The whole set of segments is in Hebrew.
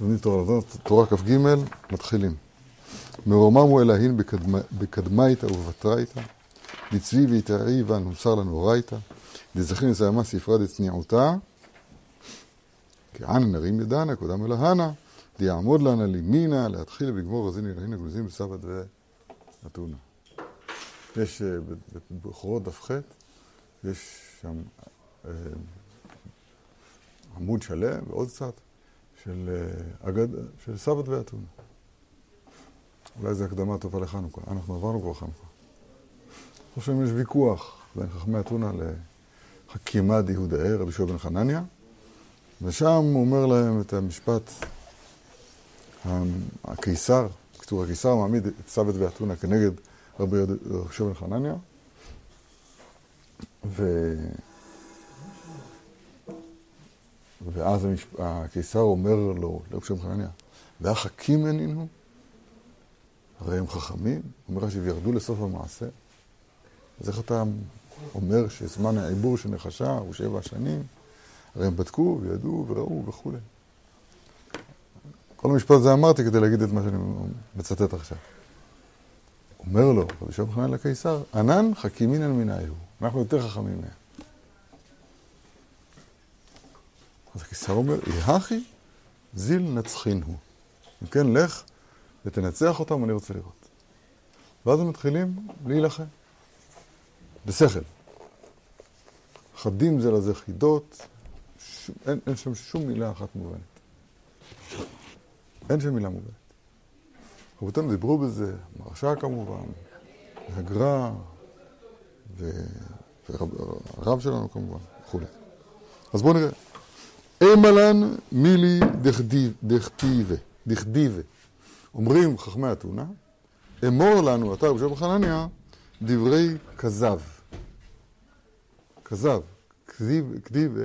לומדים תורה, תורה כ"ג, מתחילים. מרוממו אלהין בקדמייתא ובתרייתא, דצבי והנוסר לנו אורייתא, דזכין לסיימה ספרה דצניעותה, כאן נרים ידנה, קודם אלהנה, דיעמוד לנה לימינה, להתחיל ולגמור רזין אלהין הגנוזים בסבת ואתונה. יש בבחורות דף ח', יש שם אה, עמוד שלם ועוד קצת של, אגד, של סבת ואתונה. אולי זו הקדמה טובה לחנוכה. אנחנו עברנו כבר חנוכה. אני חושב שיש ויכוח בין חכמי אתונה לחכימד יהודאי, רבי שואל בן חנניה, ושם הוא אומר להם את המשפט, הקיסר, כתוב הקיסר מעמיד את סבת ואתונה כנגד רבי שואל בן חנניה, ו... ואז הקיסר אומר לו, שואל בן חנניה, והחכים הנינו? הרי הם חכמים, אומר רש"י, וירדו לסוף המעשה. אז איך אתה אומר שזמן העיבור של נחשה הוא שבע שנים? הרי הם בדקו וידעו וראו וכולי. כל המשפט הזה אמרתי כדי להגיד את מה שאני מצטט עכשיו. אומר לו, רבי שואל חנן לקיסר, ענן חכימין על מינאיהו. אנחנו יותר חכמים מהם. אז הקיסר אומר, יהכי זיל נצחין הוא. אם כן, לך ותנצח אותם, אני רוצה לראות. ואז הם מתחילים להילחם. בשכל. חדים זה לזה חידות, ש... אין, אין שם שום מילה אחת מובנת. אין שם מילה מובנת. רבותינו דיברו בזה, מרשה כמובן, והגר"א, והרב שלנו כמובן, וכולי. אז בואו נראה. אימלן מילי דכתיבה, דכתיבה. אומרים חכמי אתונה, אמור לנו, אתה רבי חנניה, דברי כזב. כזב, כתיב, כתיבה,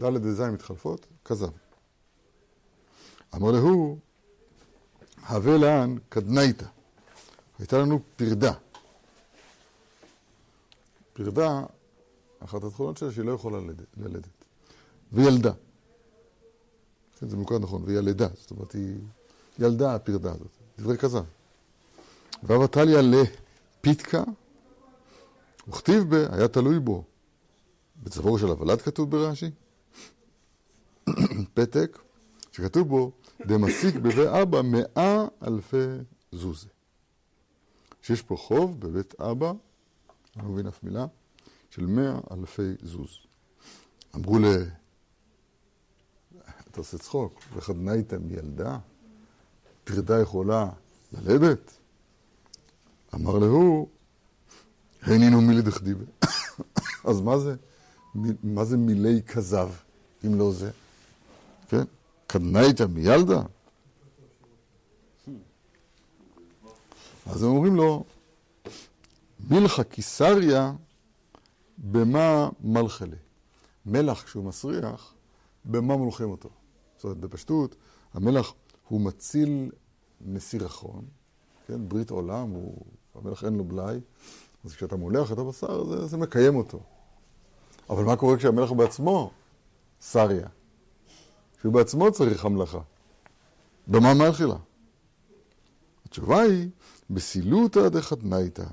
ד' וז' מתחלפות, כזב. אמר להו, הווה לאן קדנייתא. הייתה לנו פרדה. פרדה, אחת התכונות שלה שהיא לא יכולה ללדת. וילדה. כן, זה מוקד נכון, וילדה. זאת אומרת, היא ילדה הפרדה הזאת. דברי כזב. ואבא טליה לפיתקה, וכתיב ב, היה תלוי בו. בצווארו של הוולד כתוב ברש"י, פתק, שכתוב בו, דמסיק בבית אבא מאה אלפי זוזי. שיש פה חוב בבית אבא, אני לא מבין אף מילה, של מאה אלפי זוז. אמרו ל... אתה עושה צחוק, וחדנייתם ילדה? פרדה יכולה ללדת? אמר להוא, הנינו מילי דכדיבה. אז מה זה, מה זה מילי כזב, אם לא זה? כן? קדנייתא מילדה? אז הם אומרים לו, מלכה קיסריה במה מלכלה. מלח, כשהוא מסריח, במה מולכים אותו? זאת אומרת, בפשטות, המלח הוא מציל מסירחון, כן? ברית עולם, הוא, המלח אין לו בלאי, אז כשאתה מולח את הבשר, זה, זה מקיים אותו. אבל מה קורה כשהמלח בעצמו סריה? שהוא בעצמו צריך המלאכה. במה מלכילה? התשובה היא, בסילותא דחתנייתא,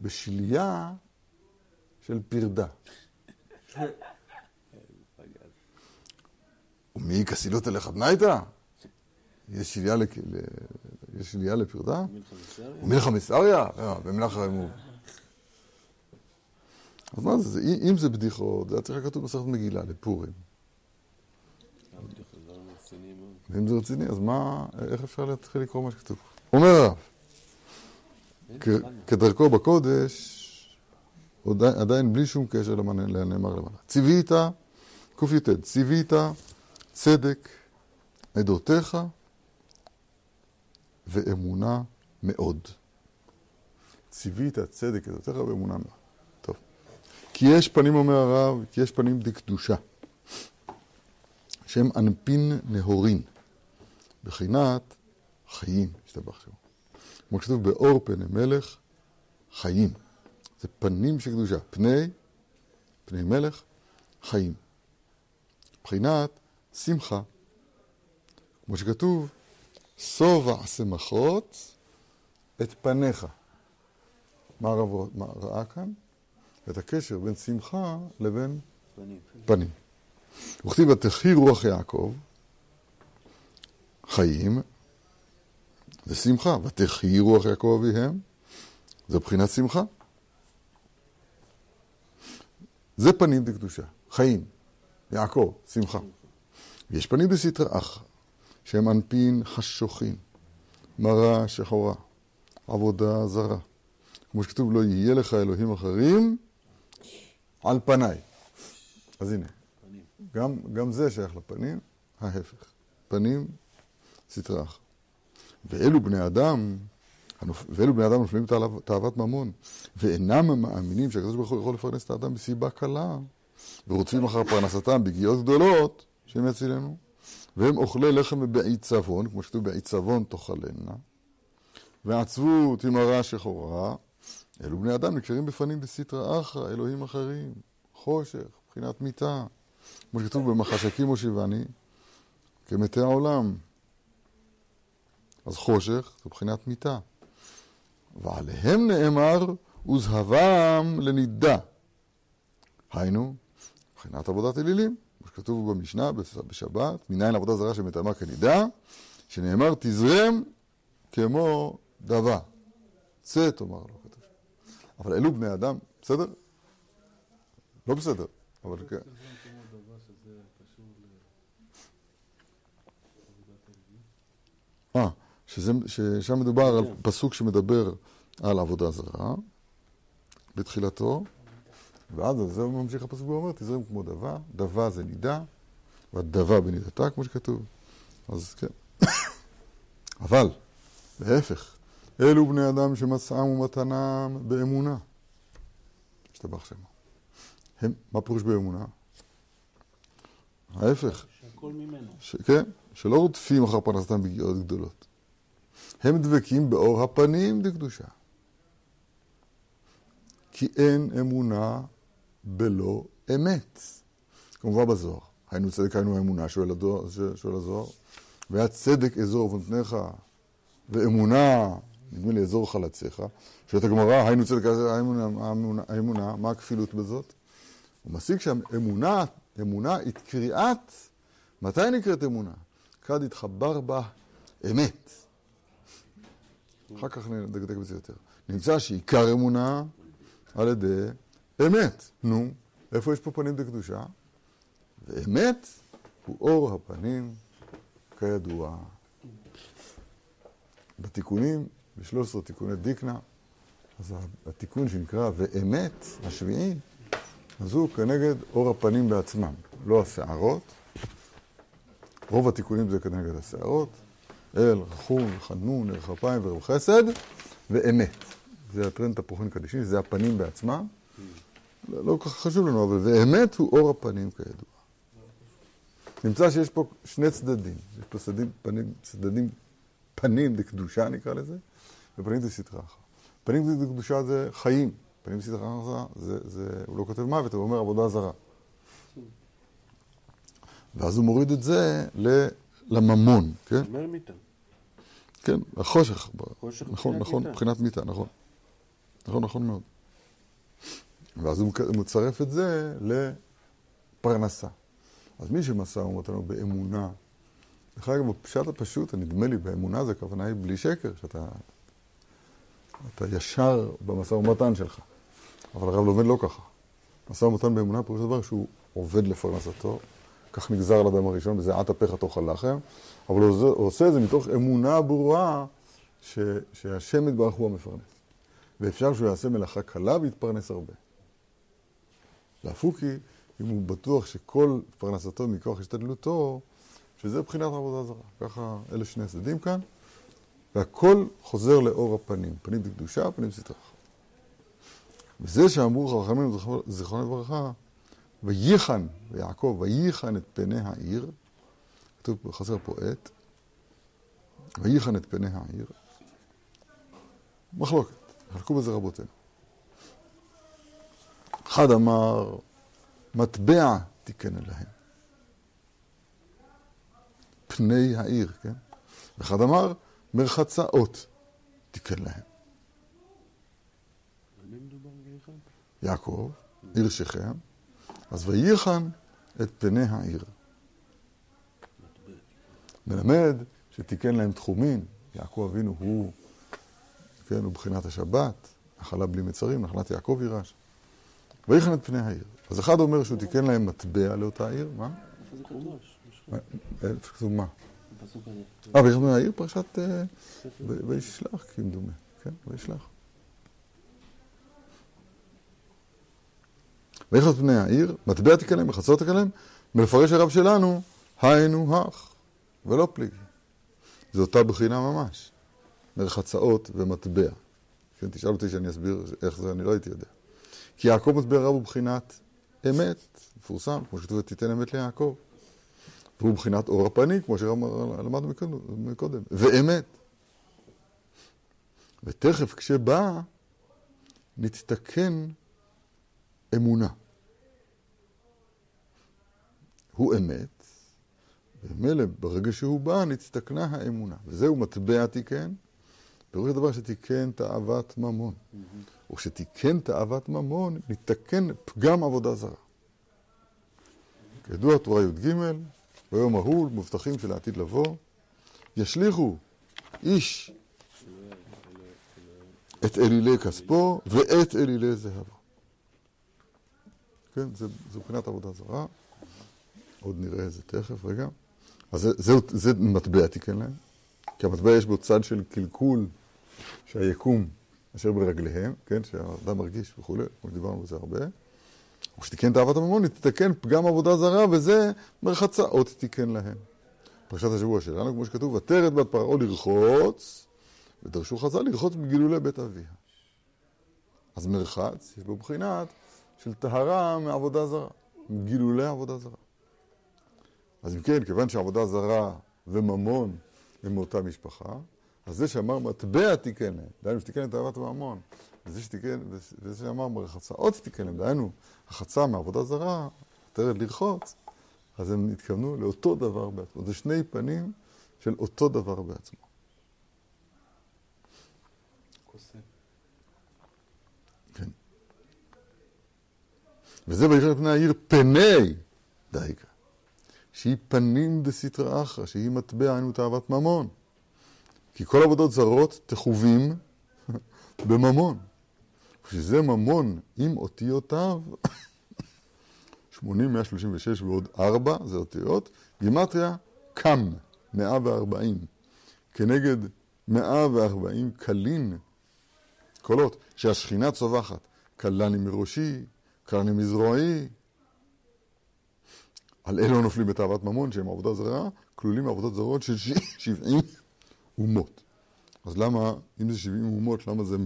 בשליה של פרדה. ומי כסילותא לחתנייתא? יש שליה, לק... יש שליה לפרדה? מלכה מסריה? אה, במלאכה רמוב. אז מה זה, אם זה בדיחות, זה היה צריך לכתוב במסכת מגילה לפורים. ואם זה רציני, אז מה, איך אפשר להתחיל לקרוא מה שכתוב? אומר הרב, כדרכו בקודש, עדיין בלי שום קשר לנאמר למעלה. ציווית, קי"ט, ציווית צדק עדותיך ואמונה מאוד. ציווית צדק עדותיך ואמונה מאוד. טוב. כי יש פנים, אומר הרב, כי יש פנים דקדושה. שהם אנפין נהורין. בחינת חיים, השתבח שמו. כמו כתוב באור פני מלך, חיים. זה פנים של קדושה. פני, פני מלך, חיים. בחינת שמחה כמו שכתוב, שובע שמחות את פניך. מה הרב ראה כאן? את הקשר בין שמחה לבין פנים. פנים. וכתיב ותחי רוח יעקב, חיים ושמחה. ותחי רוח יעקב אביהם, זה בחינת שמחה. זה פנים דקדושה, חיים, יעקב, שמחה. יש פנים בסתרא אחרא, שהם אנפין חשוכין, מרה שחורה, עבודה זרה. כמו שכתוב, לא יהיה לך אלוהים אחרים על פניי. אז הנה, גם, גם זה שייך לפנים, ההפך. פנים, סטרא אחרא. ואלו בני אדם, ואלו בני אדם נופלים תאוות ממון, ואינם מאמינים שהקדוש ברוך הוא יכול לפרנס את האדם מסיבה קלה, ורודפים אחר פרנסתם בגיאות גדולות, שהם יצילנו, והם אוכלי לחם בעיצבון, כמו שכתוב בעיצבון תאכלנה, ועצבות תמרה שחורה, אלו בני אדם נקשרים בפנים בסטרא אחרא, אלוהים אחרים, חושך, מבחינת מיתה, כמו שכתוב במחשקים הושיבני, כמתי העולם. אז חושך זה מבחינת מיתה. ועליהם נאמר, וזהבם לנידה. היינו, מבחינת עבודת אלילים, כמו שכתוב במשנה, בשבת, מניין עבודה זרה שמטעמה כנידה, שנאמר, תזרם כמו דבה. צא תאמר לו. אבל אלו בני אדם, בסדר? לא בסדר, אבל כן. אה, ששם מדובר על כן. פסוק שמדבר על עבודה זרה, בתחילתו, ואז על זה ממשיך הפסוק ואומר, תזרם כמו דבה, דבה זה נידה, והדבה בנידתה, כמו שכתוב. אז כן. אבל, להפך, אלו בני אדם שמצאם ומתנם באמונה. השתבח שמו. הם, מה פירוש באמונה? ההפך. שהכל ממנו. ש, כן, שלא רודפים אחר פרנסתם בגיאות גדולות. הם דבקים באור הפנים דקדושה. כי אין אמונה בלא אמת. כמובן בזוהר. היינו צדק, היינו האמונה, שואל, שואל הזוהר. והיה צדק אזור ובנתניך, ואמונה נדמה לי אזור חלציך, שואלת הגמרא, היינו צדק האמונה, האמונה, האמונה, מה הכפילות בזאת? הוא משיג שם אמונה, אמונה היא קריאת, מתי נקראת אמונה? כד התחבר בה אמת. אחר כך נדקדק בזה יותר. נמצא שעיקר אמונה על ידי אמת. נו, איפה יש פה פנים דקדושה? ואמת הוא אור הפנים, כידוע. בתיקונים ב-13 תיקוני דיקנה, אז התיקון שנקרא ואמת, השביעי, אז הוא כנגד אור הפנים בעצמם, לא השערות. רוב התיקונים זה כנגד השערות, אל, רחום, חנון, ערך אפיים ורב חסד, ואמת. זה הטרנד תפוחין קדישין, זה הפנים בעצמם. לא, כל כך חשוב לנו, אבל ואמת הוא אור הפנים כידוע. נמצא שיש פה שני צדדים, יש פה צדדים, פנים, צדדים, פנים לקדושה נקרא לזה, ופנים אחרא. פנים זה קדושה זה חיים, פנים אחרא זה, זה, הוא לא כותב מוות, הוא אומר עבודה זרה. ואז הוא מוריד את זה לממון, כן? אומר מיתה. כן, החושך. חושך נכון, נכון, מבחינת מיתה, נכון. נכון, נכון מאוד. ואז הוא מצרף את זה לפרנסה. אז מי שמסר ומתנו באמונה, דרך אגב, בפשט הפשוט, נדמה לי, באמונה זה הכוונה היא בלי שקר, שאתה אתה ישר במשא ומתן שלך. אבל הרב לומד לא ככה. משא ומתן באמונה פירוש הדבר שהוא עובד לפרנסתו, כך נגזר על אדם הראשון, בזיעת אפיך תאכל לחם, אבל הוא עושה את זה מתוך אמונה ברורה ש, שהשם יתברך הוא המפרנס. ואפשר שהוא יעשה מלאכה קלה ויתפרנס הרבה. להפוקי, אם הוא בטוח שכל פרנסתו מכוח השתדלותו, שזה מבחינת עבודה זרה. ככה אלה שני הצדדים כאן. והכל חוזר לאור הפנים, פנים בקדושה, פנים סטרא וזה שאמרו חכמינו זיכרונו לברכה, וייחן, ויעקב, וייחן את פני העיר, כתוב, חסר פה עת, וייחן את פני העיר, מחלוקת, חלקו בזה רבותינו. אחד אמר, מטבע תיקן אליהם. פני העיר, כן? ואחד אמר, מרחצאות תיקן להם. יעקב, עיר שכם, אז וייחן את פני העיר. מלמד שתיקן להם תחומים, יעקב אבינו הוא, כן, הוא בחינת השבת, נחלה בלי מצרים, נחלת יעקב יירש. וייחן את פני העיר. אז אחד אומר שהוא תיקן להם מטבע לאותה עיר, מה? איפה זה כתוב? איפה כתוב מה? הפסוק הזה. אה, ויחן פני העיר פרשת אה, וישלח, כמדומה, כן, וישלח. ויחן את פני העיר, מטבע תיקן להם, מחצות תיקן להם, מלפרש הרב שלנו, היינו הך, ולא פליגי. זו אותה בחינה ממש. מרחצאות ומטבע. כן, תשאל אותי שאני אסביר איך זה, אני לא הייתי יודע. כי יעקב מטבע רב הוא בחינת אמת, מפורסם, כמו שכתוב, תיתן אמת ליעקב. והוא בחינת אור הפנים, כמו שלמדנו מקודם, ואמת. ותכף כשבא, נתתקן אמונה. הוא אמת, ומילא ברגע שהוא בא, נצטקנה האמונה. וזהו מטבע תיקן, פירוש הדבר שתיקן תאוות ממון. וכשתיקן תאוות ממון, נתקן פגם עבודה זרה. כידוע, תורה י"ג, ביום ההוא, מובטחים של העתיד לבוא, ישליכו איש את אלילי כספו ואת אלילי זהבו. כן, זה, זה מבחינת עבודה זרה. עוד נראה את זה תכף, רגע. אז זה, זה, זה מטבע תיקן להם, כי המטבע יש בו צד של קלקול שהיקום אשר ברגליהם, כן, שהאדם מרגיש וכולי, כמו שדיברנו על זה הרבה. וכשתיקן תאוות הממון, תתקן פגם עבודה זרה, וזה מרחצאות תיקן להם. פרשת השבוע שלנו, כמו שכתוב, ותרד בת פרעה לרחוץ, ודרשו חז"ל לרחוץ בגילולי בית אביה. אז מרחץ, יש בו בחינת של טהרה מעבודה זרה, גילולי עבודה זרה. אז אם כן, כיוון שעבודה זרה וממון הם מאותה משפחה, אז זה שאמר מטבע תיקן להם, דהיינו שתיקן את אהבת הממון, וזה שתיקן, וזה שאמר מרחצאות תיקן להם, דהיינו החצה מעבודה זרה, תרד לרחוץ, אז הם התכוונו לאותו דבר בעצמו. זה שני פנים של אותו דבר בעצמו. כן. וזה ויראה פני העיר פני דייקה. שהיא פנים דסתרא אחרא, שהיא מטבע היינו תאוות ממון. כי כל עבודות זרות תחובים בממון. כשזה ממון עם אותיותיו, 80, 136 ועוד 4, זה אותיות, גימטריה קם, 140, כנגד 140 קלין, קולות, שהשכינה צווחת, קלני מראשי, קלני מזרועי, על אלו נופלים בתאוות ממון, שהם עבודה זרה, כלולים מעבודות זרות של 70 אומות. אז למה, אם זה 70 אומות, למה זה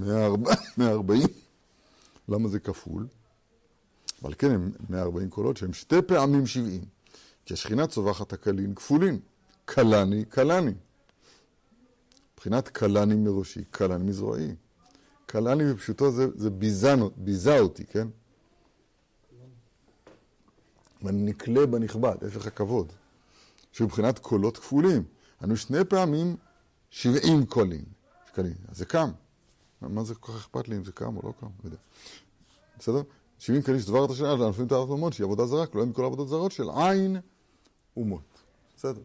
140? למה זה כפול? אבל כן, הם 140 קולות שהם שתי פעמים 70. כי השכינה צווחת הקלין כפולין. קלני, קלני. מבחינת קלני מראשי, קלני מזרועי. קלני בפשוטו זה, זה ביזנו, ביזה אותי, כן? ואני נקלה בנכבד, הפך הכבוד, שהוא מבחינת קולות כפולים. אנו שני פעמים 70 קולים, שקלים, אז זה קם. מה זה כל כך אכפת לי אם זה קם או לא קם? לא יודע. בסדר? 70 קלים שדבר את השנה, לענפים תארת ממון, שהיא עבודה זרה, כלומר מכל העבודות זרות של עין ומות. בסדר.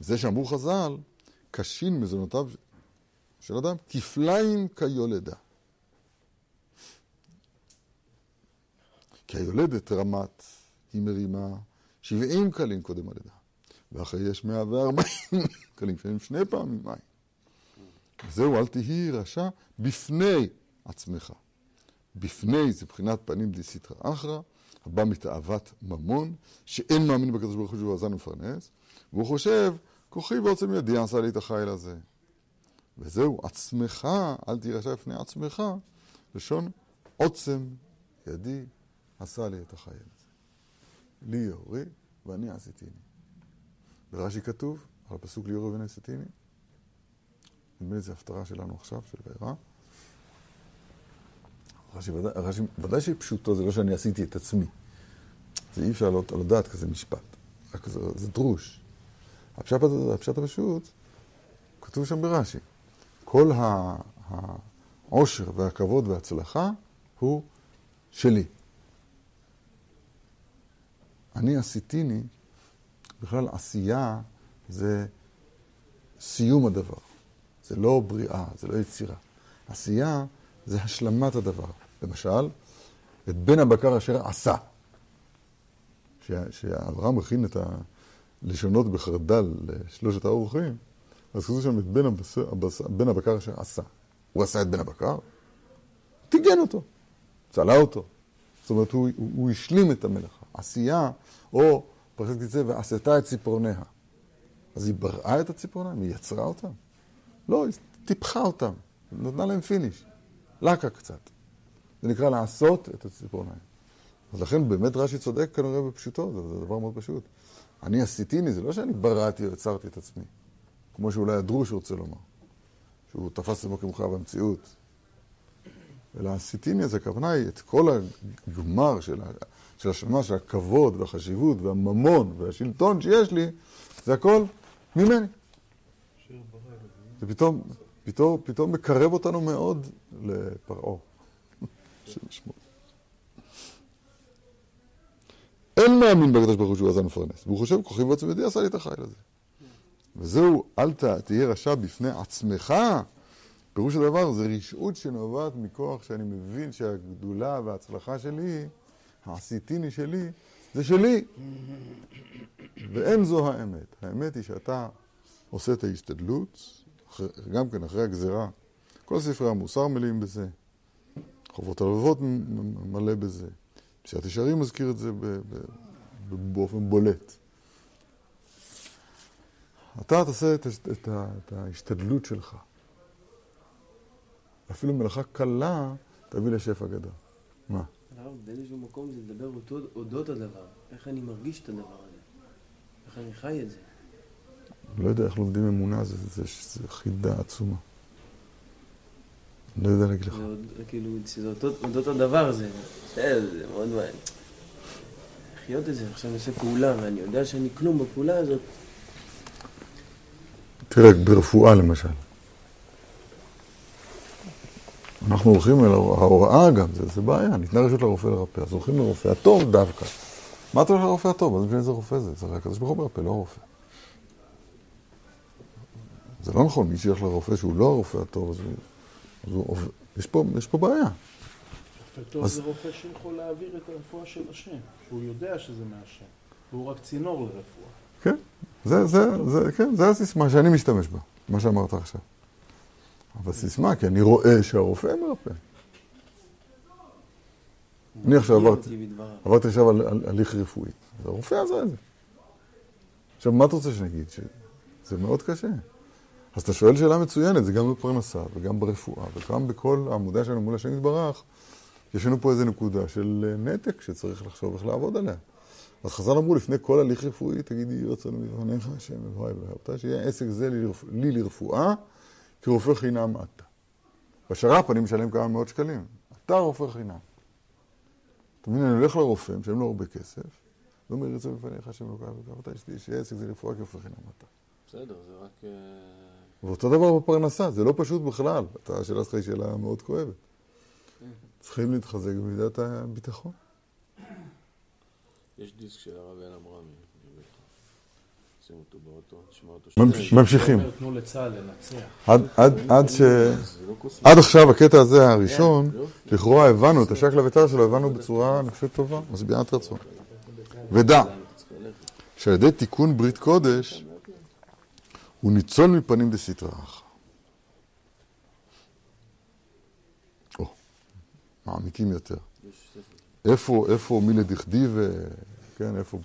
זה שאמרו חז"ל, קשין מזונותיו של אדם, כפליים כיולדה. כי היולדת רמת, היא מרימה 70 קלים קודם על ידה. ואחרי יש 140 קלים, שהם שני פעמים מים. זהו, אל תהי רשע בפני עצמך. בפני זה בחינת פנים דסיטרא אחרא, הבא מתאוות ממון, שאין מאמין בקדוש ברוך הוא שהוא האזן ומפרנס, והוא חושב, כוחי ועוצם ידי עשה לי את החיל הזה. וזהו, עצמך, אל תהי רשע בפני עצמך, לשון עוצם ידי עשה לי את החיל הזה. לי יאורי ואני עשיתיני. ברש"י כתוב, על הפסוק לי יאורי ואני עשיתיני, נדמה לי זו הפטרה שלנו עכשיו, של וירא. רש"י ודאי, רש"י, ודאי שפשוטו זה לא שאני עשיתי את עצמי. זה אי אפשר לדעת כזה משפט. רק זה, זה דרוש. הפשט, הפשט הפשוט, כתוב שם ברש"י. כל העושר והכבוד וההצלחה הוא שלי. אני עשיתיני, בכלל עשייה זה סיום הדבר. זה לא בריאה, זה לא יצירה. עשייה זה השלמת הדבר. למשל, את בן הבקר אשר עשה. כשאברהם הכין את הלשונות בחרדל לשלושת האורחים, אז כתוב שם את בן, הבס... הבס... בן הבקר אשר עשה. הוא עשה את בן הבקר, טיגן אותו, צלה אותו. זאת אומרת, הוא, הוא, הוא השלים את המלאכה. עשייה, או פרשת קיצה, ועשתה את ציפורניה. אז היא בראה את הציפורניים? היא יצרה אותם? לא, היא טיפחה אותם, נתנה להם פיניש. לקה קצת. זה נקרא לעשות את הציפורניים. אז לכן באמת רש"י צודק כנראה בפשוטו, זה, זה דבר מאוד פשוט. אני עשיתיני, זה לא שאני בראתי או יצרתי את עצמי, כמו שאולי הדרוש רוצה לומר, שהוא תפס את כמוכר במציאות. אלא עשיתיני, אז הכוונה היא את כל הגמר של, של השלמה, של הכבוד והחשיבות והממון והשלטון שיש לי, זה הכל ממני. זה פתאום, פתאום, פתאום מקרב אותנו מאוד לפרעה. אין מאמין בקדוש ברוך הוא שהוא עזן מפרנס. והוא חושב, כוחי ועוצם ידי עשה לי את החיל הזה. וזהו, אל תהיה רשע בפני עצמך. פירוש הדבר זה רשעות שנובעת מכוח שאני מבין שהגדולה וההצלחה שלי, העשיתיני שלי, זה שלי. ואין זו האמת. האמת היא שאתה עושה את ההשתדלות, גם כן אחרי הגזרה. כל ספרי המוסר מלאים בזה. חובות הלבבות מלא בזה. פסיעת ישרים מזכיר את זה באופן בולט. אתה תעשה את, את, את ההשתדלות שלך. אפילו מלאכה קלה תביא לשפע גדול. מה? הרב, באיזשהו מקום זה לדבר אודות הדבר. איך אני מרגיש את הדבר הזה. איך אני חי את זה. לא יודע איך לומדים אמונה, זה, זה, זה חידה עצומה. לא יודע להגיד לך. כאילו, זה אודות הדבר הזה. זה מאוד מעניין. לחיות את זה, עכשיו אני עושה פעולה, ואני יודע שאני כלום בפעולה הזאת. תראה, ברפואה למשל. אנחנו הולכים אל ההוראה גם, זה, זה בעיה, ניתנה רשות לרופא לרפא, אז הולכים לרופא הטוב דווקא. מה אתה הולך לרופא הטוב? זה משנה איזה רופא זה? זה הרי הקדוש ברוך הוא מרפא, לא הרופא. זה לא נכון, מי שילך לרופא שהוא לא הרופא הטוב, אז הוא... אז הוא יש, פה, יש פה בעיה. רופא טוב אז... זה רופא שיכול להעביר את הרפואה של השם, שהוא יודע שזה מהשם, והוא רק צינור לרפואה. כן, זה, זה, זה, כן, זה הסיסמה שאני משתמש בה, מה שאמרת עכשיו. אבל סיסמה, כי אני רואה שהרופא מרפא. אני עכשיו עברתי, עברתי עכשיו על, הליך רפואי. אז הרופא עשה את זה. עכשיו, מה אתה רוצה שאני אגיד? שזה מאוד קשה. אז אתה שואל שאלה מצוינת, זה גם בפרנסה וגם ברפואה וגם בכל העמודה שלנו מול השם יתברך. יש לנו פה איזה נקודה של נתק שצריך לחשוב איך לעבוד עליה. אז חז"ל אמרו לפני כל הליך רפואי, תגידי, יהי רצון מבחניך, השם אלוהי ואהבתה, שיהיה עסק זה. לי לרפואה, כי רופא חינם אתה. בשר"פ אני משלם כמה מאות שקלים. אתה רופא חינם. אתה מבין, אני הולך לרופא, משלם לו הרבה כסף, ואומר, יהי רצון מבחניך, השם אלוהי ואהבתה, שיהיה עסק זה לרפואה, כי רופא חינם אתה. בסדר, זה רק... אה, ואותו דבר בפרנסה, זה לא פשוט בכלל. השאלה שלך היא שאלה מאוד כואבת. צריכים להתחזק במידת הביטחון. יש דיסק של הרב יאן אברהם, שים אותו באוטו, תשמע אותו. ממשיכים. תנו לצה"ל לנצח. עד ש... עד עכשיו הקטע הזה הראשון, לכאורה הבנו את השקלא וטריא שלו, הבנו בצורה, אני חושב, טובה, משביעת רצון. ודע שעל ידי תיקון ברית קודש, הוא ניצול מפנים דסתרח. או, מעמיקים יותר. איפה, איפה מילי דכדיב, כן, איפה,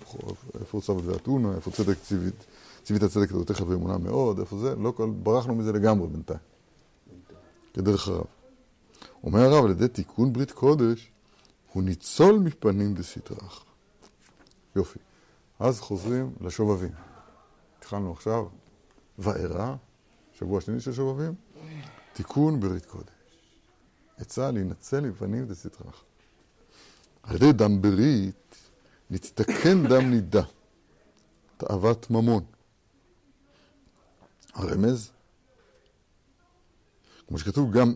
איפה צוות ואתונה, איפה צדק ציווית, ציווית הצדק תדותיך ואמונה מאוד, איפה זה, לא כל, ברחנו מזה לגמרי בינתיים. כדרך הרב. אומר הרב, על ידי תיקון ברית קודש, הוא ניצול מפנים דסתרח. יופי. אז חוזרים לשובבים. התחלנו עכשיו וארא, שבוע שני של שובבים, תיקון ברית קודש. עצה להינצל מפנים דסתרח. על ידי דם ברית נצטכן דם נידה, תאוות ממון. הרמז, כמו שכתוב גם,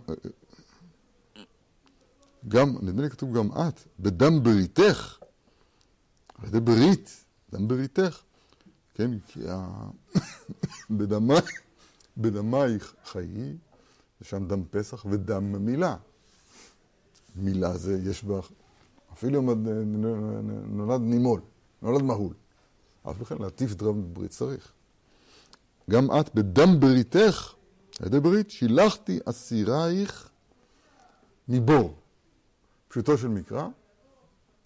גם, נדמה לי כתוב גם את, בדם בריתך, על ידי ברית, דם בריתך, כן, כי ה... בדמי, בדמייך חיי, ושם דם פסח ודם מילה. מילה זה, יש בה, אפילו אם נולד נימול, נולד מהול. אף לכן להטיף דם ברית צריך. גם את בדם בריתך, על ידי ברית, שילחתי אסירייך מבור. פשוטו של מקרא,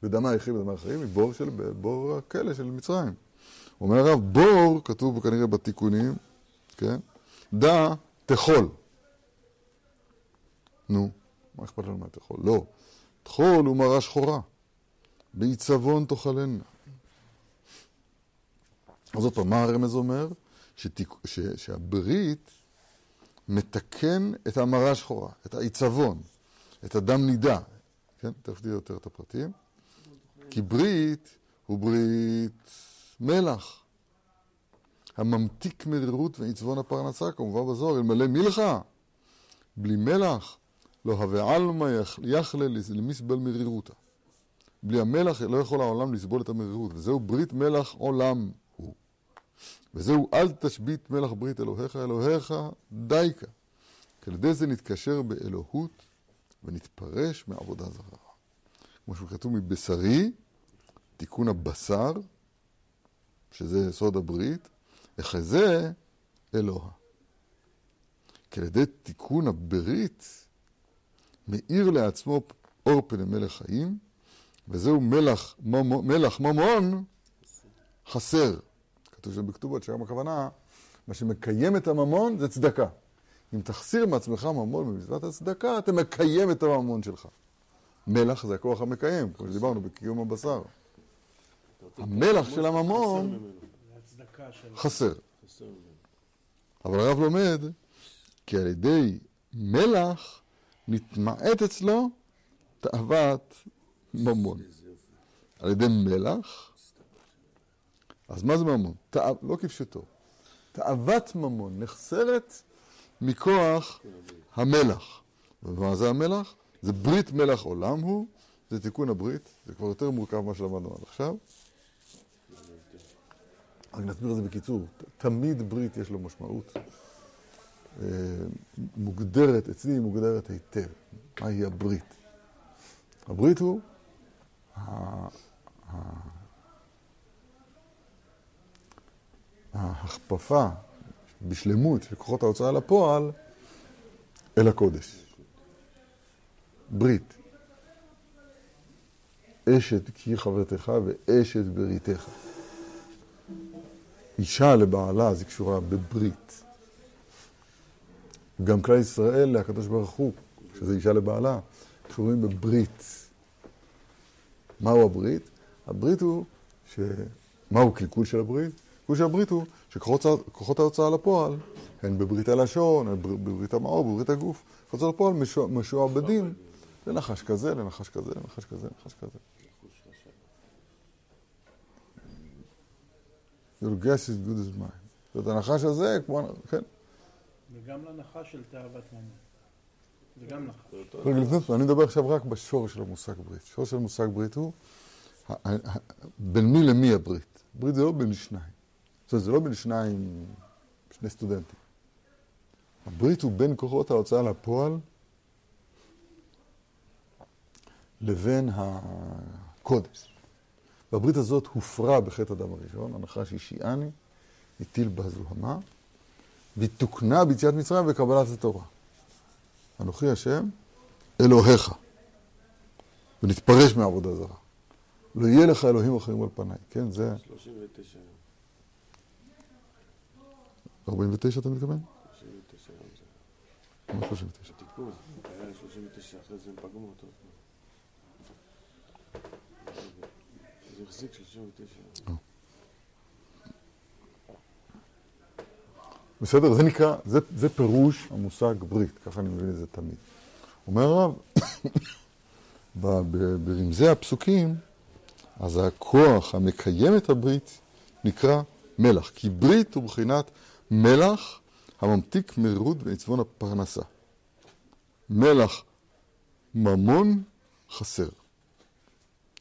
בדמה היחיד בדמה החיים, מבור של, בור הכלא של מצרים. אומר הרב, בור, כתוב כנראה בתיקונים, כן? דע תחול. נו, מה אכפת לנו מה תחול? לא. תחול הוא מרה שחורה. בעיצבון תאכלנה. אז עוד פעם, מה הרמז אומר? שתיק, ש, שהברית מתקן את המרה השחורה, את העיצבון, את הדם נידה. כן, תכף תראה יותר את הפרטים. כי ברית הוא ברית מלח. הממתיק מרירות ועצבון הפרנסה, כמובן בזוהר, אלמלא מלחה, בלי מלח, לא הווה עלמא יחלה למסבל מרירותה. בלי המלח לא יכול העולם לסבול את המרירות, וזהו ברית מלח עולם הוא. וזהו אל תשבית מלח ברית אלוהיך אלוהיך דייקה. כי ידי זה נתקשר באלוהות ונתפרש מעבודה זרה. כמו שכתוב מבשרי, תיקון הבשר, שזה סוד הברית, אחזה אלוה. כי על ידי תיקון הברית מאיר לעצמו אור פני מלך חיים, וזהו מלח, ממו, מלח ממון חסר. כתוב שם בכתובות שהיום הכוונה, מה שמקיים את הממון זה צדקה. אם תחסיר מעצמך ממון במצוות הצדקה, אתה מקיים את הממון שלך. מלח זה הכוח המקיים, כמו שדיברנו בקיום הבשר. המלח של הממון חסר. אבל הרב לומד כי על ידי מלח נתמעט אצלו תאוות ממון. על ידי מלח, אז מה זה ממון? תאו, לא כפשוטו. תאוות ממון נחסרת מכוח המלח. ומה זה המלח? זה ברית מלח עולם הוא, זה תיקון הברית, זה כבר יותר מורכב ממה שלמדנו עד עכשיו. רק נסביר את זה בקיצור. תמיד ברית יש לו משמעות מוגדרת, אצלי היא מוגדרת היטב. מהי הברית? הברית הוא ההכפפה בשלמות של כוחות ההוצאה לפועל אל הקודש. ברית. אשת כי חברתך ואשת בריתך. אישה לבעלה היא קשורה בברית. גם כלל ישראל להקדוש ברוך הוא, שזה אישה לבעלה, קשורים בברית. מהו הברית? הברית הוא, ש... מהו קלקול של הברית? קלקול של הברית הוא שכוחות ההוצאה לפועל הן בברית הלשון, הן בברית המאור, בברית הגוף. כוחות לפועל משועבדים לנחש כזה, לנחש כזה, לנחש כזה, לנחש כזה. Your guess is good. זאת הנחש הזה, כמו, כן. וגם לנחש של תאוות ממון. זה גם נחש. רגע, לפני זה, אני מדבר עכשיו רק בשורש של המושג ברית. שורש של המושג ברית הוא בין מי למי הברית. ברית זה לא בין שניים. זאת אומרת, זה לא בין שניים, שני סטודנטים. הברית הוא בין כוחות ההוצאה לפועל לבין הקודש. והברית הזאת הופרה בחטא הדם הראשון, הנחש השיעני, הטיל בה זוהמה, והיא תוקנה ביציאת מצרים וקבלת התורה. אנוכי השם, אלוהיך, ונתפרש מעבודה זרה. לא יהיה לך אלוהים אחרים על פניי, כן? זה... 39 יום. 49 אתה מתכוון? 39 יום זה. מה 39? תיקון, היה 39, אחרי זה הם פגמו אותו. זה החזיק 39 בסדר? זה נקרא, זה, זה פירוש המושג ברית, ככה אני מבין את זה תמיד. אומר הרב, ברמזי הפסוקים, אז הכוח המקיים את הברית נקרא מלח, כי ברית הוא בחינת מלח הממתיק מרירות ועצבון הפרנסה. מלח ממון חסר.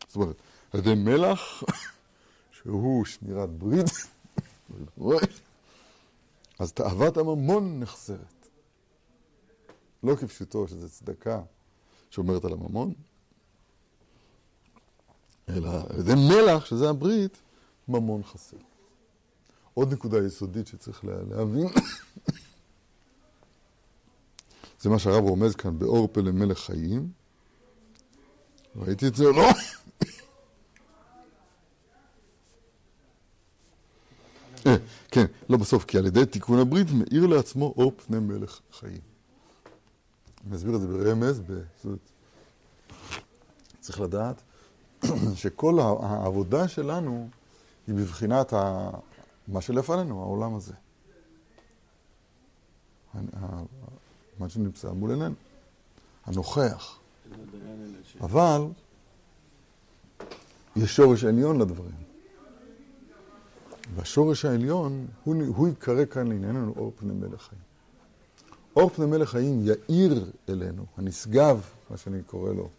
זאת אומרת, על ידי מלח, שהוא שמירת ברית, אז תאוות הממון נחסרת. לא כפשוטו שזה צדקה שומרת על הממון, אלא על ידי מלח, שזה הברית, ממון חסר. עוד נקודה יסודית שצריך להבין, זה מה שהרב רומז כאן באור פלא מלך חיים. ראיתי את זה או לא? אה, כן, לא בסוף, כי על ידי תיקון הברית מאיר לעצמו אור פני מלך חיים. אני אסביר את זה ברמז, צריך לדעת שכל העבודה שלנו היא בבחינת מה שלפנינו, העולם הזה. מה שנמצא מול עינינו, הנוכח. אבל יש שורש עליון לדברים. והשורש העליון, הוא, הוא יקרא כאן לענייננו אור פני מלך חיים. אור פני מלך חיים יאיר אלינו, הנשגב, מה שאני קורא לו,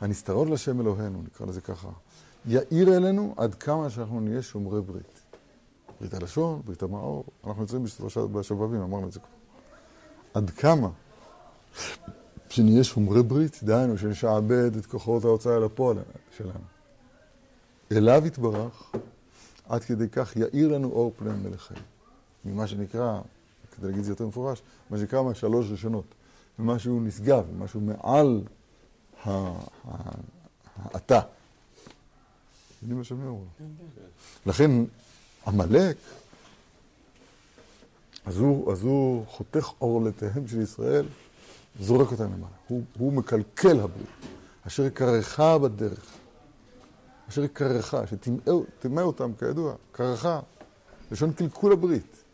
הנסתרות לשם אלוהינו, נקרא לזה ככה, יאיר אלינו עד כמה שאנחנו נהיה שומרי ברית. ברית הלשון, ברית המאור, אנחנו נמצאים בשובבים, אמרנו את זה כבר. עד כמה שנהיה שומרי ברית, דהיינו שנשעבד את כוחות ההוצאה לפועל שלנו. אליו יתברך, עד כדי כך יאיר לנו אור פני מלך חיים. ממה שנקרא, כדי להגיד את זה יותר מפורש, מה שנקרא מהשלוש ראשונות. ממשהו נשגב, משהו מעל האתה. יודעים מה שאני אומר? לכן עמלק, אז הוא, אז הוא חותך עורלותיהם של ישראל, זורק אותם למעלה. הוא, הוא מקלקל הברית, אשר קרחה בדרך. אשר קרחה, שטימא אותם, כידוע, קרחה, לשון קלקול הברית.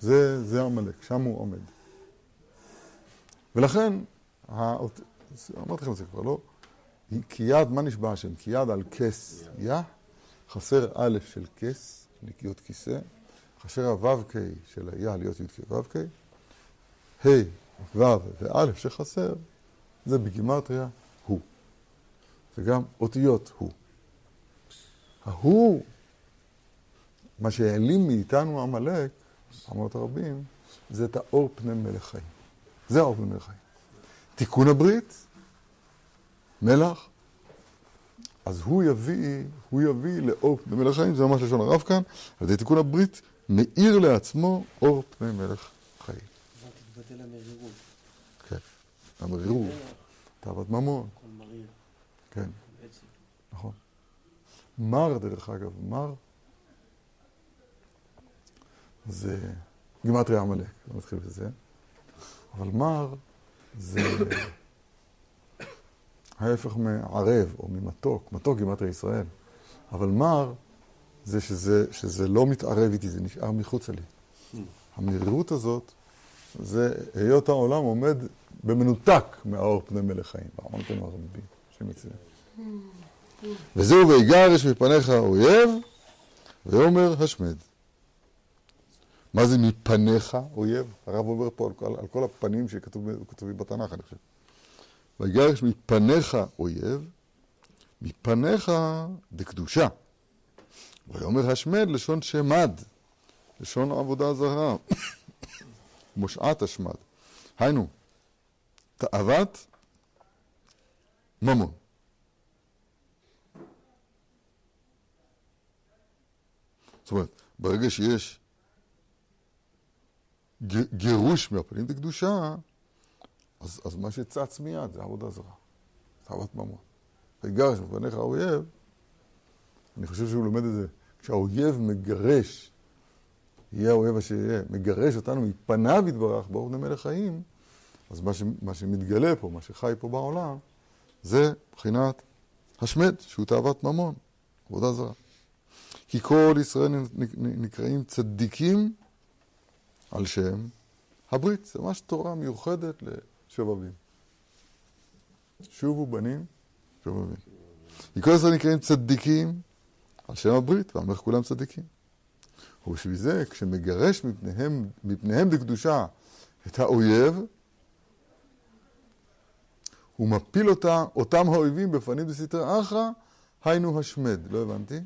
זה, זה עמלק, שם הוא עומד. ולכן, אמרתי לכם את זה כבר, לא? כי יד, מה נשבע השם? כי יד על כס יא, חסר א' של כס, נקיות כיסא, חסר הו"ק של היה להיות י"ק ו"ק, ה' ו' וא' שחסר, זה בגימטריה. וגם אותיות הוא. ההוא, מה שהעלים מאיתנו עמלק, אמרות הרבים, זה את האור פני מלך חיים. זה האור פני מלך חיים. תיקון הברית, מלח, אז הוא יביא, הוא יביא לאור פני מלך חיים, זה ממש לשון הרב כאן, על ידי תיקון הברית, מאיר לעצמו אור פני מלך חיים. אבל תתבטל המרירות. כן, המרירות, תאוות ממון. כן. נכון. מר, דרך אגב, מר, זה גימטריה עמלק, לא נתחיל בזה, אבל מר זה ההפך מערב או ממתוק, מתוק גימטריה ישראל, אבל מר זה שזה, שזה לא מתערב איתי, זה נשאר מחוצה לי. המרירות הזאת זה היות העולם עומד במנותק מהאור פני מלך חיים. אמרתם הרבים, השם יצא. וזהו ויגרש מפניך האויב, ויאמר השמד. מה זה מפניך אויב? הרב אומר פה על כל, על כל הפנים שכתובים בתנ"ך, אני חושב. ויגרש מפניך אויב, מפניך דקדושה. ויאמר השמד לשון שמד, לשון עבודה זרה, מושעת השמד. היינו, תאוות ממון. זאת אומרת, ברגע שיש גירוש מהפנים דקדושה, אז, אז מה שצץ מיד זה עבודה זרה, תאוות ממון. ויגרש מפניך האויב, אני חושב שהוא לומד את זה, כשהאויב מגרש, יהיה האויב אשר יהיה, מגרש אותנו מפניו יתברך באור בני מלך חיים, אז מה, ש, מה שמתגלה פה, מה שחי פה בעולם, זה מבחינת השמד, שהוא תאוות ממון, עבודה זרה. כי כל ישראל נקראים צדיקים על שם הברית. זה ממש תורה מיוחדת לשובבים. שובו בנים, שובבים. כי כל ישראל נקראים צדיקים על שם הברית, והמלך כולם צדיקים. ובשביל זה, כשמגרש מפניהם, מפניהם בקדושה את האויב, הוא מפיל אותה, אותם האויבים בפנים בסתר אחרא, היינו השמד. לא הבנתי?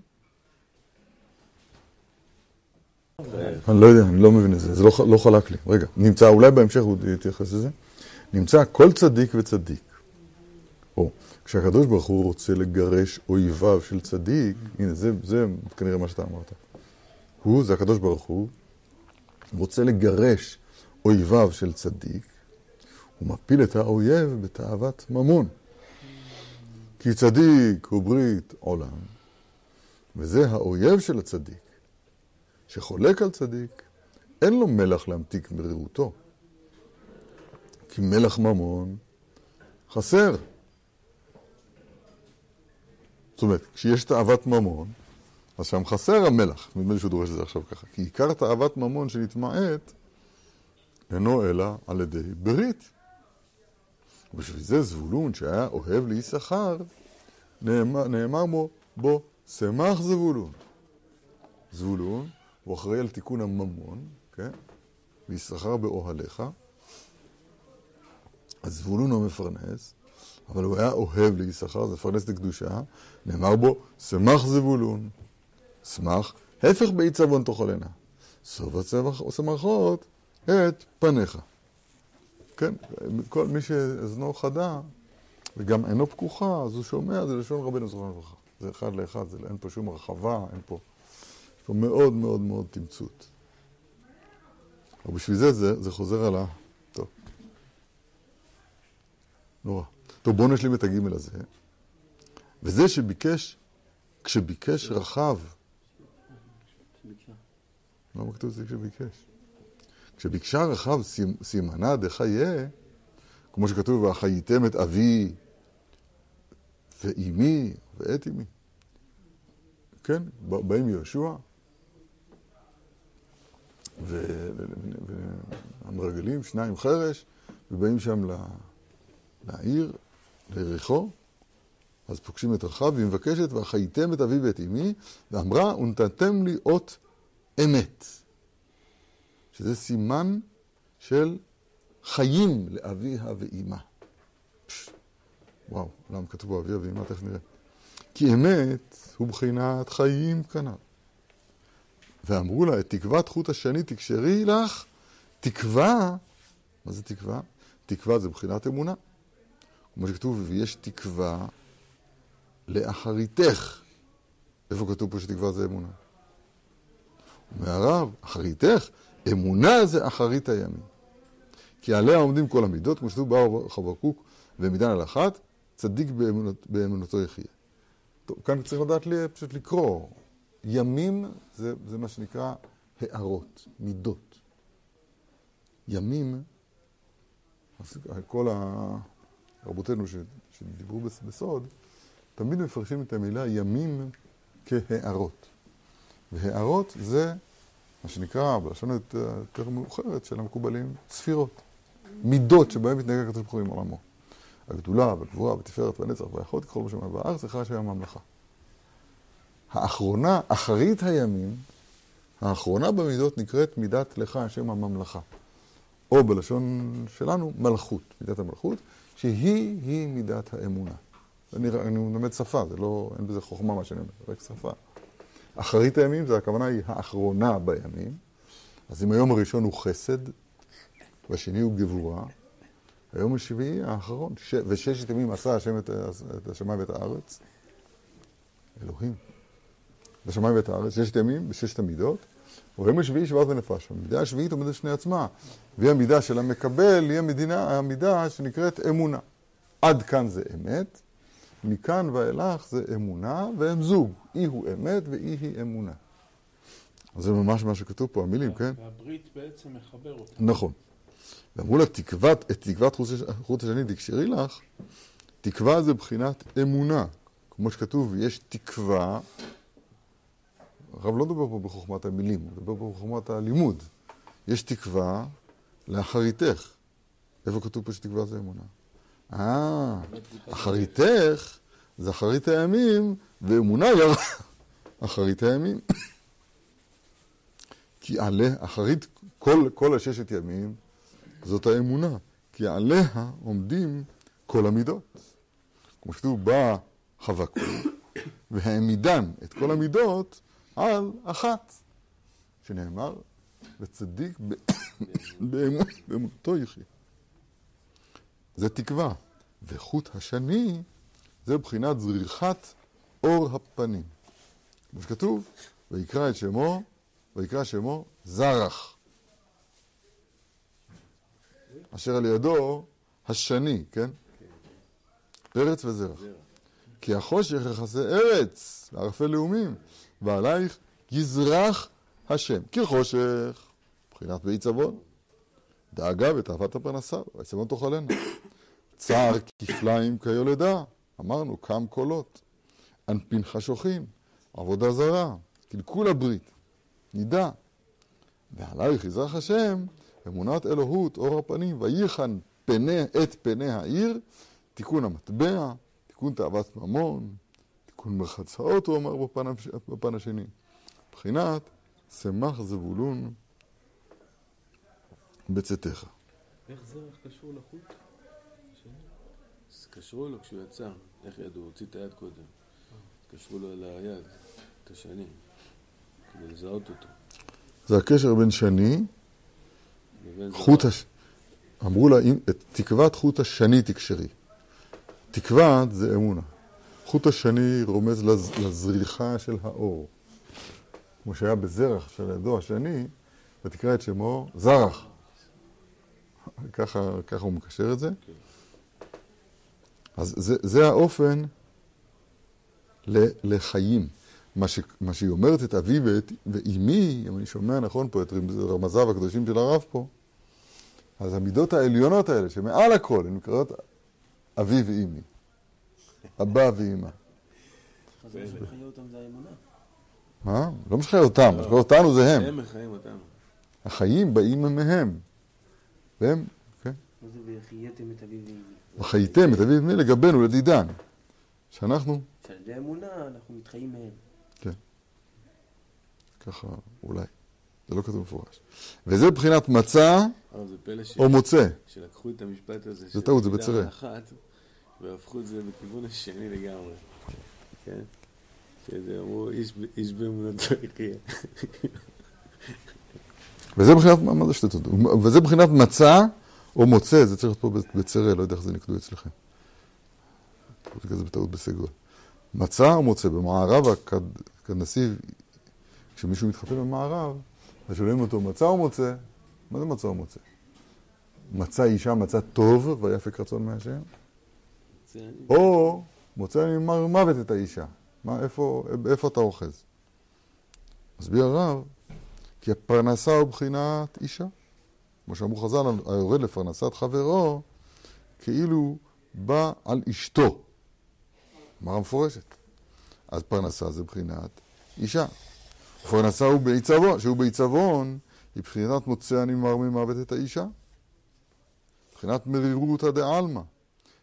אני לא יודע, אני לא מבין את זה, זה לא, לא חלק לי. רגע, נמצא, אולי בהמשך הוא יתייחס לזה. נמצא כל צדיק וצדיק. או, כשהקדוש ברוך הוא רוצה לגרש אויביו של צדיק, הנה, זה, זה כנראה מה שאתה אמרת. הוא, זה הקדוש ברוך הוא, רוצה לגרש אויביו של צדיק, הוא מפיל את האויב בתאוות ממון. כי צדיק הוא ברית עולם, וזה האויב של הצדיק. שחולק על צדיק, אין לו מלח להמתיק מרירותו. כי מלח ממון חסר. זאת אומרת, כשיש תאוות ממון, אז שם חסר המלח. נדמה לי שהוא דורש את זה עכשיו ככה. כי עיקר תאוות ממון שנתמעט, אינו אלא על ידי ברית. ובשביל זה זבולון, שהיה אוהב ליששכר, נאמר, נאמר בו, בו, שמח זבולון. זבולון הוא אחראי על תיקון הממון, כן? ויששכר באוהליך. אז זבולון הוא המפרנס, אבל הוא היה אוהב ליששכר, זה מפרנס לקדושה, נאמר בו, שמח זבולון. שמח, הפך באי צבון תאכלנה. סוף הצמח שמחות את פניך. כן, כל מי שאזנו חדה וגם אינו פקוחה, אז הוא שומע, זה לשון רבנו זכרון לברכה. זה אחד לאחד, זה, אין פה שום הרחבה, אין פה... יש פה מאוד מאוד מאוד תמצות. אבל בשביל זה, זה, זה חוזר על ה... טוב. נורא. טוב, בואו נשלים את הגימל הזה. וזה שביקש, כשביקש רחב... למה כתוב זה כשביקש? כשביקשה רחב סימנה דחיה, כמו שכתוב, והחייתם את אבי ואימי ואת אימי. כן, באים יהושע, והמרגלים, שניים חרש, ובאים שם לעיר, ליריחו, אז פוגשים את רחב, והיא מבקשת, והחייתם את אבי ואת אמי, ואמרה, ונתתם לי אות אמת. שזה סימן של חיים לאביה ואימה. וואו, למה כתוב בו אביה ואימה? תכף נראה. כי אמת הוא בחינת חיים כנ"ל. ואמרו לה, את תקוות חוט השני תקשרי לך, תקווה, מה זה תקווה? תקווה זה בחינת אמונה. כמו שכתוב, ויש תקווה לאחריתך. איפה כתוב פה שתקווה זה אמונה? אומר הרב, אחריתך, אמונה זה אחרית הימים. כי עליה עומדים כל המידות, כמו שכתוב באו חבקוק ומידן על אחת, צדיק באמונות, באמונתו יחיה. טוב, כאן צריך לדעת לי, פשוט לקרוא. ימים זה, זה מה שנקרא הערות, מידות. ימים, כל רבותינו שדיברו בסוד, תמיד מפרשים את המילה ימים כהערות. והערות זה מה שנקרא, בלשון יותר מאוחרת של המקובלים, ספירות. מידות שבהן מתנהג הקדוש ברוך הוא עם עולמו. הגדולה והגבורה והתפארת והנצח והיכולת ככל בשמיים בארץ, לך השם הממלכה. האחרונה, אחרית הימים, האחרונה במידות נקראת מידת לך השם הממלכה. או בלשון שלנו, מלכות, מידת המלכות, שהיא-היא מידת האמונה. אני, אני מלמד שפה, זה לא, אין בזה חוכמה מה שאני אומר, רק שפה. אחרית הימים, זה הכוונה היא האחרונה בימים. אז אם היום הראשון הוא חסד, והשני הוא גבורה, היום השביעי האחרון, ש... וששת ימים עשה השם את, את השמיים ואת הארץ, אלוהים. את השמיים ואת הארץ, ששת ימים בששת המידות, וביום השביעי שבעת ונפש. המידה השביעית עומדת בפני עצמה, והיא המידה של המקבל, היא המידה שנקראת אמונה. עד כאן זה אמת, מכאן ואילך זה אמונה, והם זוג. אי הוא אמת ואי היא אמונה. זה ממש מה שכתוב פה, המילים, כן? והברית בעצם מחבר אותה. נכון. ואמרו לה, תקוות, את תקוות חוט השני תקשרי לך, תקווה זה בחינת אמונה. כמו שכתוב, יש תקווה, הרב לא מדבר פה בחוכמת המילים, הוא מדבר פה בחוכמת הלימוד. יש תקווה לאחריתך. איפה כתוב פה שתקווה זה אמונה? אה, אחריתך, זה אחרית הימים, ואמונה היא אחרית הימים. כי עליה, אחרית כל, כל הששת ימים, זאת האמונה. כי עליה עומדים כל המידות. כמו שכתוב, בא חבקוק, והעמידן את כל המידות על אחת, שנאמר, וצדיק באמונתו יחיה. זה תקווה. וחוט השני זה בחינת זריחת אור הפנים. כמו שכתוב, ויקרא את שמו, ויקרא שמו זרח. אשר על ידו השני, כן? פרץ וזרח. כי החושך יכסה ארץ, לערפי לאומים, ועלייך יזרח השם. כי חושך, מבחינת באי צבון, דאגה ותאוות הפרנסה, ויצבון תאכלנו. צער כפליים כיולדה, אמרנו, קם קולות. אנפין חשוכים, עבודה זרה, קלקול הברית, נידה. ועלייך יזרח השם, אמונת אלוהות, אור הפנים, וייחן פני, את פני העיר, תיקון המטבע, תיקון תאוות ממון, תיקון מרחצאות, הוא אמר בפן, בפן השני. מבחינת שמח זבולון בצאתך. איך זרח קשור לחוט? אז קשרו לו כשהוא יצא, איך ידעו? הוא הוציא את היד קודם. קשרו לו על היד, את השני, כדי לזהות אותו. זה הקשר בין שני, חוט הש... אמרו לה, את תקוות חוט השני תקשרי. תקוות זה אמונה. חוט השני רומז לז... לזריחה של האור. כמו שהיה בזרח של ידו השני, ותקרא את שמו זרח. ככה, ככה הוא מקשר את זה. אז זה, זה האופן ל- לחיים. מה, ש, מה שהיא אומרת את אבי ואת, ואימי, אם אני שומע נכון פה את רמז- רמזיו הקדושים של הרב פה, אז המידות העליונות האלה, שמעל הכל, הן נקראות אבי ואימי. אבא ואימא. אז מה שמחיה אותם זה האמונה. מה? לא משחרר אותם, מה שחרר אותנו זה הם. הם מחיים אותנו. החיים באים מהם. והם, כן. מה זה וחייתם את אביו ואמי? וחייתם את אבי ואימי לגבינו, לדידן. שאנחנו, שעל ידי האמונה אנחנו מתחיים מהם. ככה, אולי. זה לא כתוב מפורש. וזה מבחינת מצה ש... או מוצא. שלקחו את המשפט הזה, זה טעות, זה אחת, והפכו את זה בכיוון השני לגמרי. כן? שזה אמרו, איש באמונתו יחיה. וזה מבחינת, מה מה זה שתי תודות? וזה מבחינת מצה או מוצא, זה צריך להיות פה בצרה, לא יודע איך זה נקדו אצלכם. זה בטעות בסגול. מצה או מוצא, במערב כנסיב, כשמישהו מתחתן במערב, אז שואלים אותו, מצה או מוצא? מה זה מצה או מוצא? מצא אישה מצא טוב ויפק רצון מהשם, או מוצא אני מר מוות את האישה. מה, איפה, איפה אתה אוחז? מסביר הרב, כי הפרנסה הוא בחינת אישה. כמו שאמרו חז"ל, היורד לפרנסת חברו, כאילו בא על אשתו. אמרה מפורשת. אז פרנסה זה בחינת אישה. פרנסה הוא בעיצבון, שהוא בעיצבון, היא בחינת מוצא אני מר ממוות את האישה. בחינת מרירותא דעלמא,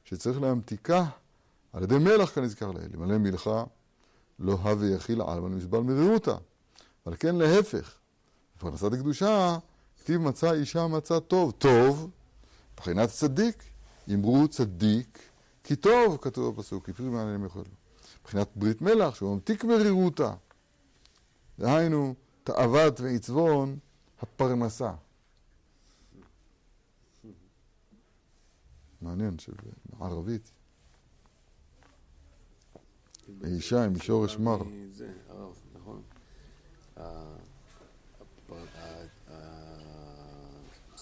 שצריך להמתיקה על ידי מלח כנזכר לעיל. אלמלא מלחה לא הווה יכיל עלמא למזבל מרירותא. אבל כן להפך, בפרנסת הקדושה, כתיב מצא אישה מצא טוב. טוב, מבחינת צדיק, אמרו צדיק כי טוב, כתוב בפסוק, כי פרי מעליהם יכול. מבחינת ברית מלח, שהוא ממתיק מרירותא. דהיינו, תאוות ועצבון הפרנסה. מעניין שבערבית אישה עם שורש מר. זה, הרב, נכון? ה- הפר- ה- ה-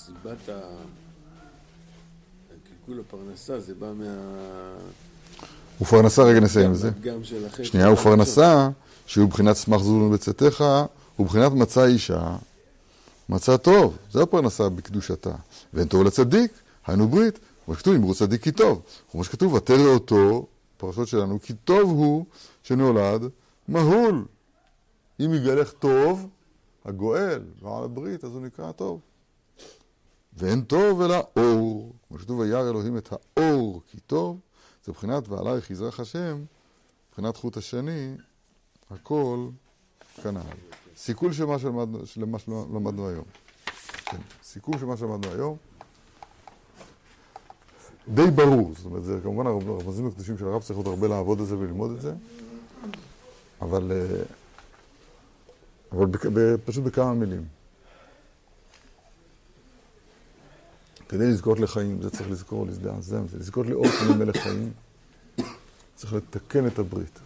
סיבת ה... קלקול הפרנסה זה בא מה... ופרנסה, רגע נסיים את זה. שנייה, ופרנסה, שהוא בחינת סמך זבולון בצאתך, הוא בחינת מצא אישה, מצא טוב, זה הפרנסה בקדושתה. ואין טוב לצדיק, היינו ברית, כמו שכתוב, אמרו צדיק כי טוב. כמו שכתוב, ותרא אותו, פרשות שלנו, כי טוב הוא שנולד מהול. אם יגלך טוב, הגואל, ועל הברית, אז הוא נקרא טוב. ואין טוב אלא אור. כמו שכתוב, וירא אלוהים את האור כי טוב, זה מבחינת ועלייך יזרח השם, מבחינת חוט השני, הכל כנ"ל. סיכול של מה שלמדנו, של מה שלמדנו היום. כן, סיכום של מה שלמדנו היום. די ברור, זאת אומרת, זה כמובן הרמזים הקדושים של הרב צריך עוד הרבה לעבוד על זה וללמוד את זה, אבל, אה, אבל פשוט בכמה מילים. כדי לזכות לחיים, זה צריך לזכור, להזדעזם, זה לזכות לאור פני מלך חיים, צריך לתקן את הברית.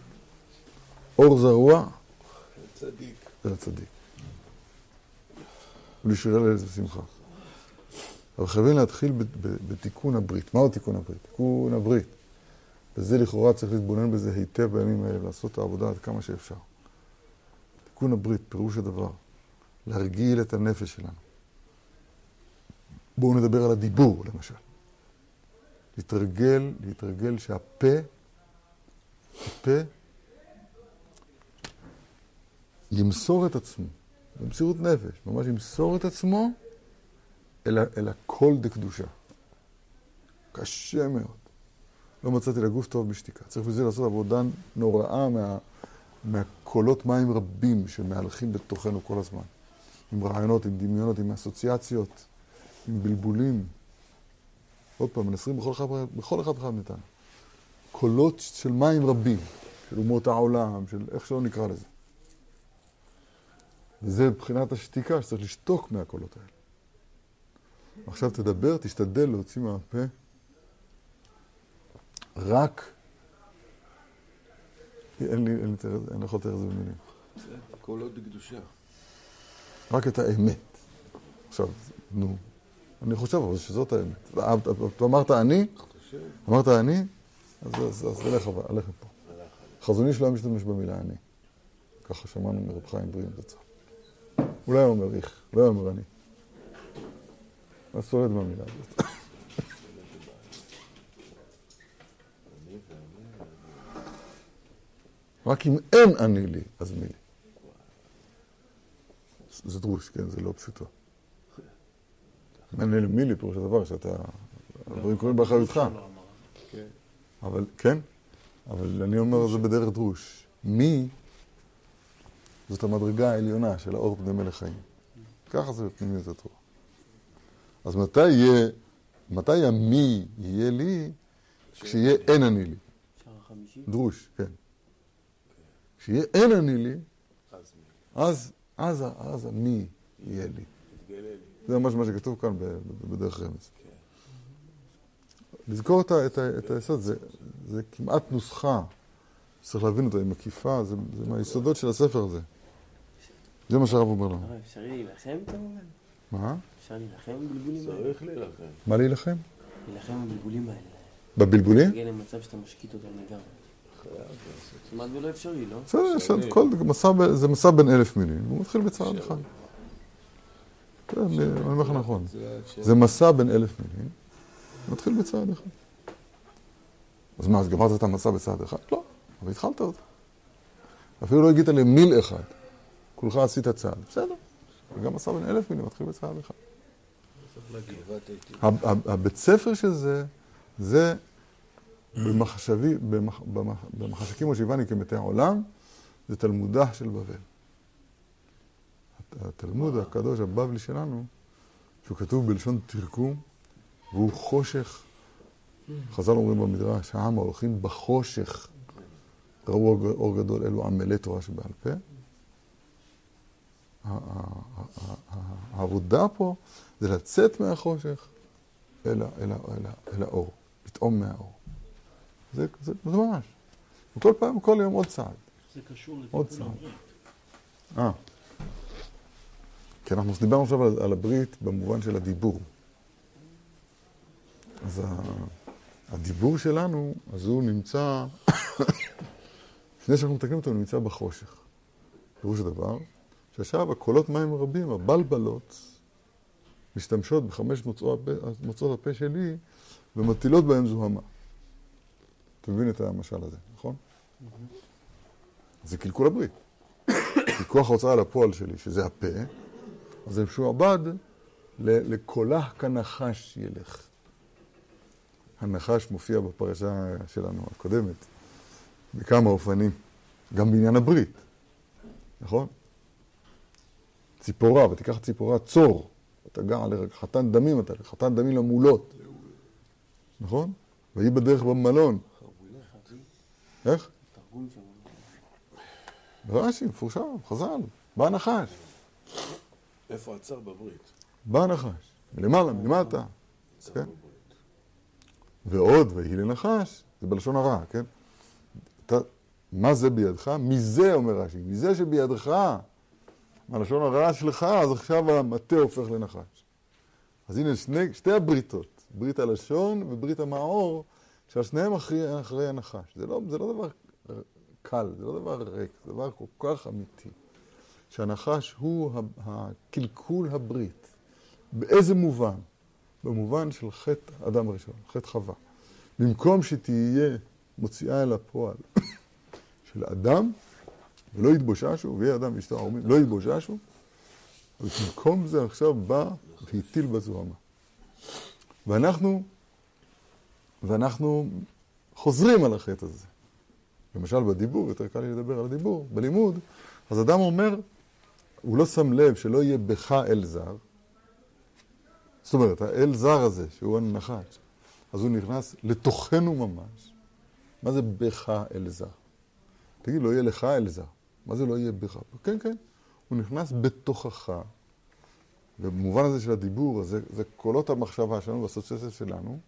אור זרוע צדיק. זה הצדיק. ולשרירה לאיזה שמחה. אבל חייבים להתחיל בתיקון הברית. מהו תיקון הברית? תיקון הברית. וזה לכאורה צריך להתבונן בזה היטב בימים האלה, לעשות את העבודה עד כמה שאפשר. תיקון הברית, פירוש הדבר, להרגיל את הנפש שלנו. בואו נדבר על הדיבור, למשל. להתרגל, להתרגל שהפה, הפה, ימסור את עצמו, במסירות נפש, ממש ימסור את עצמו אל, אל הכל דקדושה. קשה מאוד. לא מצאתי לגוף טוב בשתיקה. צריך בזה לעשות עבודה נוראה מה, מהקולות מים רבים שמהלכים בתוכנו כל הזמן. עם רעיונות, עם דמיונות, עם אסוציאציות, עם בלבולים. עוד פעם, מנסרים בכל אחד, בכל אחד ואחד מאיתנו. קולות של מים רבים, של אומות העולם, של איך שלא נקרא לזה. וזה מבחינת השתיקה שצריך לשתוק מהקולות האלה. עכשיו תדבר, תשתדל להוציא מהפה רק... אין לי, אין לי, אני לא יכול לתאר את זה במילים. קולות בקדושה. רק את האמת. עכשיו, נו, אני חושב אבל שזאת האמת. אמרת אני, אמרת אני, אז, אבל- אלך מפה. חזון איש לא היה משתמש במילה אני. ככה שמענו מרב חיים בריאים זצ"ל. הוא לא היה אומר איך, לא היה אומר אני. אז סולד מהמילה הזאת. רק אם אין אני לי, אז מי לי. זה דרוש, כן, זה לא פשוטו. אין לי מי לי, פירוש הדבר שאתה... הדברים קורים באחריותך. לא. כן. אבל כן, אבל אני אומר זה בדרך דרוש. מי זאת המדרגה העליונה של האור פני מלך חיים. ככה זה בפנימיות התורה. אז מתי יהיה, מתי המי יהיה לי? כשיהיה אין אני לי. דרוש, כן. כשיהיה אין אני לי, אז, אז המי יהיה לי. זה ממש מה שכתוב כאן בדרך רמז. לזכור את, ה- את, ה- את היסוד, זה, זה כמעט נוסחה שצריך להבין אותה, היא מקיפה, זה, זה מהיסודות של הספר הזה. זה מה שהרב אומר לנו. הרב, אפשר להילחם כמובן? מה? אפשר להילחם בבלבולים האלה? צריך להילחם. מה להילחם? להילחם בבלבולים האלה. בבלבולים? להגיע למצב שאתה משקיט אותם לגמרי. כמעט ולא אפשרי, לא? בסדר, זה מסע בין אלף מילים, הוא מתחיל בצעד אחד. כן, אני אומר לך נכון. זה האפשר. זה מסע בין אלף מילים, מתחיל בצעד אחד. אז מה, אז גמרת את המסע בצעד אחד? לא, אבל התחלת אותו. אפילו לא הגית למיל אחד. כולך עשית צעד, בסדר. וגם מסע בין אלף מילים מתחיל בצעד אחד. הבית ספר של זה, זה במחשבי, במח, במח, במחשכים הושיבני כמתי העולם, זה תלמודה של בבל. הת- התלמוד הקדוש הבבלי שלנו, שהוא כתוב בלשון תרגום, והוא חושך. חז"ל אומרים במדרש, העם ההולכים בחושך, ראו אור- גדול, אלו עמלי תורה שבעל פה. העבודה פה זה לצאת מהחושך אל, האור, לטעום מהאור. זה, ממש. וכל פעם, כל יום עוד צעד. זה קשור לטיפול צעד. הברית. אה. כי אנחנו דיברנו עכשיו על, על הברית במובן של הדיבור. אז ה, הדיבור שלנו, אז הוא נמצא, לפני שאנחנו מתקנים אותו, הוא נמצא בחושך. פירוש הדבר, שעכשיו הקולות מים הרבים, הבלבלות, משתמשות בחמש מוצאות הפה, מוצאות הפה שלי ומטילות בהם זוהמה. אתה מבין את המשל הזה, נכון? זה קלקול הברית. כי כוח ההוצאה לפועל שלי, שזה הפה, אז זה משועבד לקולה כנחש ילך. הנחש מופיע בפרשה שלנו הקודמת, בכמה אופנים, גם בעניין הברית, נכון? ציפורה, ותיקח ציפורה צור, ותגע לחתן דמים אתה, לחתן דמים למולות, נכון? ויהי בדרך במלון. איך? רש"י, מפורשם, חז"ל, בא נחש, איפה עצר בברית? בא נחש, מלמעלה, מלמטה, כן. ועוד ויהי לנחש, זה בלשון הרע, כן? אתה, מה זה בידך? מזה, אומר רש"י, מזה שבידך, מהלשון הרע שלך, אז עכשיו המטה הופך לנחש. אז הנה שני, שתי הבריתות, ברית הלשון וברית המאור, שעל שניהם אחרי, אחרי הנחש. זה לא, זה לא דבר קל, זה לא דבר ריק, זה דבר כל כך אמיתי. שהנחש הוא הקלקול הברית. באיזה מובן? במובן של חטא אדם הראשון, חטא חווה. במקום שתהיה מוציאה אל הפועל של אדם, ולא יתבוששו, ויהיה אדם ואשתו ערומים, לא יתבוששו, אבל במקום זה עכשיו בא והטיל בזוהמה. ואנחנו, ואנחנו חוזרים על החטא הזה. למשל בדיבור, יותר קל לי לדבר על הדיבור, בלימוד, אז אדם אומר, הוא לא שם לב שלא יהיה בך אל זר, זאת אומרת, האל זר הזה, שהוא הנחש, אז הוא נכנס לתוכנו ממש. מה זה בך אל זר? תגיד, לא יהיה לך אל זר. מה זה לא יהיה בך? כן, כן, הוא נכנס בתוכך. ובמובן הזה של הדיבור, זה, זה קולות המחשבה שלנו והאסוציאציה שלנו,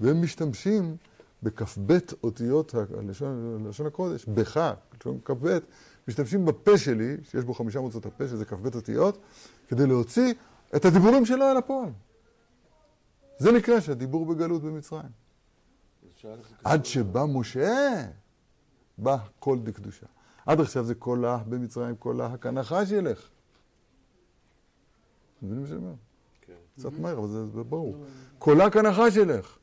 והם משתמשים בכ"ב אותיות הלשון, לשון הקודש, בך, לשון כ"ב, משתמשים בפה שלי, שיש בו חמישה מוצאות הפה, שזה כ"ב אותיות, כדי להוציא את הדיבורים שלו אל הפועל. זה נקרא שהדיבור בגלות במצרים. עד שבא משה, בא קול דקדושה. עד עכשיו זה קולה במצרים, קולה כנחש ילך. מבינים מה שאני אומר? כן. קצת מהר, אבל זה, זה ברור. קולה כנחש ילך.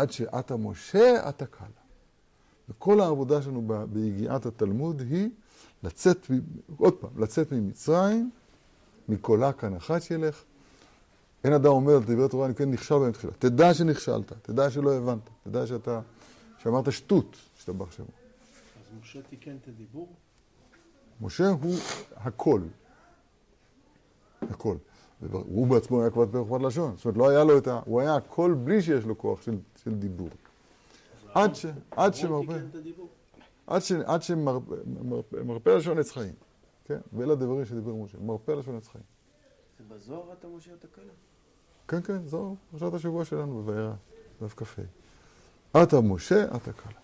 עד שעתה משה, עתה קלה. וכל העבודה שלנו ביגיעת התלמוד היא לצאת, עוד פעם, לצאת ממצרים, מקולה כנחש ילך. אין אדם אומר דברי תורה, אני כן נכשל בהם תחילה. תדע שנכשלת, תדע שלא הבנת, תדע שאתה, שאמרת שטות, השתבח שמו. אז משה תיקן את הדיבור? משה הוא הכל. הכל. הוא בעצמו היה כבר פרק לשון. זאת אומרת, לא היה לו את ה... הוא היה הכל בלי שיש לו כוח של, של דיבור. עד ש... עד שמרפא... עד ש... עד שמרפא לשון עץ חיים. כן? ואלה הדברים שדיבר משה. מרפא לשון עץ חיים. זה בזוהר אתה משה את הקלה? כן, כן, זו פרשת השבוע שלנו בבארה, דף כ"ה. עתה משה, עתה קלה.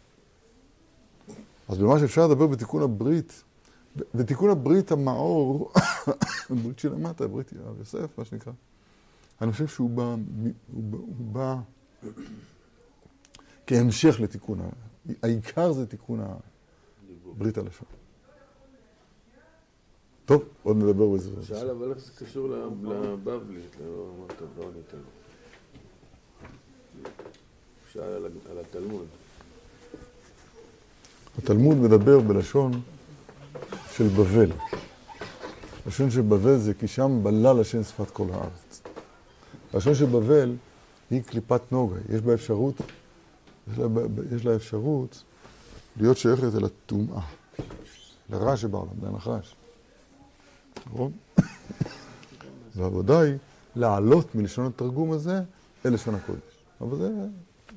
אז במה שאפשר לדבר בתיקון הברית, בתיקון הברית המאור, הברית שלמטה, ברית יואב יוסף, מה שנקרא, אני חושב שהוא בא, הוא בא, הוא בא כהמשך לתיקון, ה... העיקר זה תיקון. הברית הלשון. טוב, עוד נדבר בזה. שאל אבל איך זה קשור לבבלית? לא אמרת, לא. שאל על התלמוד. התלמוד מדבר בלשון של בבל. לשון של בבל זה כי שם בלל השם שפת כל הארץ. לשון של בבל היא קליפת נוגה, יש בה אפשרות, יש לה, יש לה אפשרות להיות שייכת אל הטומאה, לרע שבעולם, לנחש. נכון? והעבודה היא לעלות מלשון התרגום הזה אל לשון הקודש. אבל זה,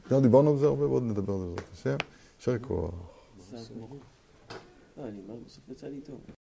גם דיברנו על זה הרבה ועוד נדבר על זה בעזרת השם. יישר כוח.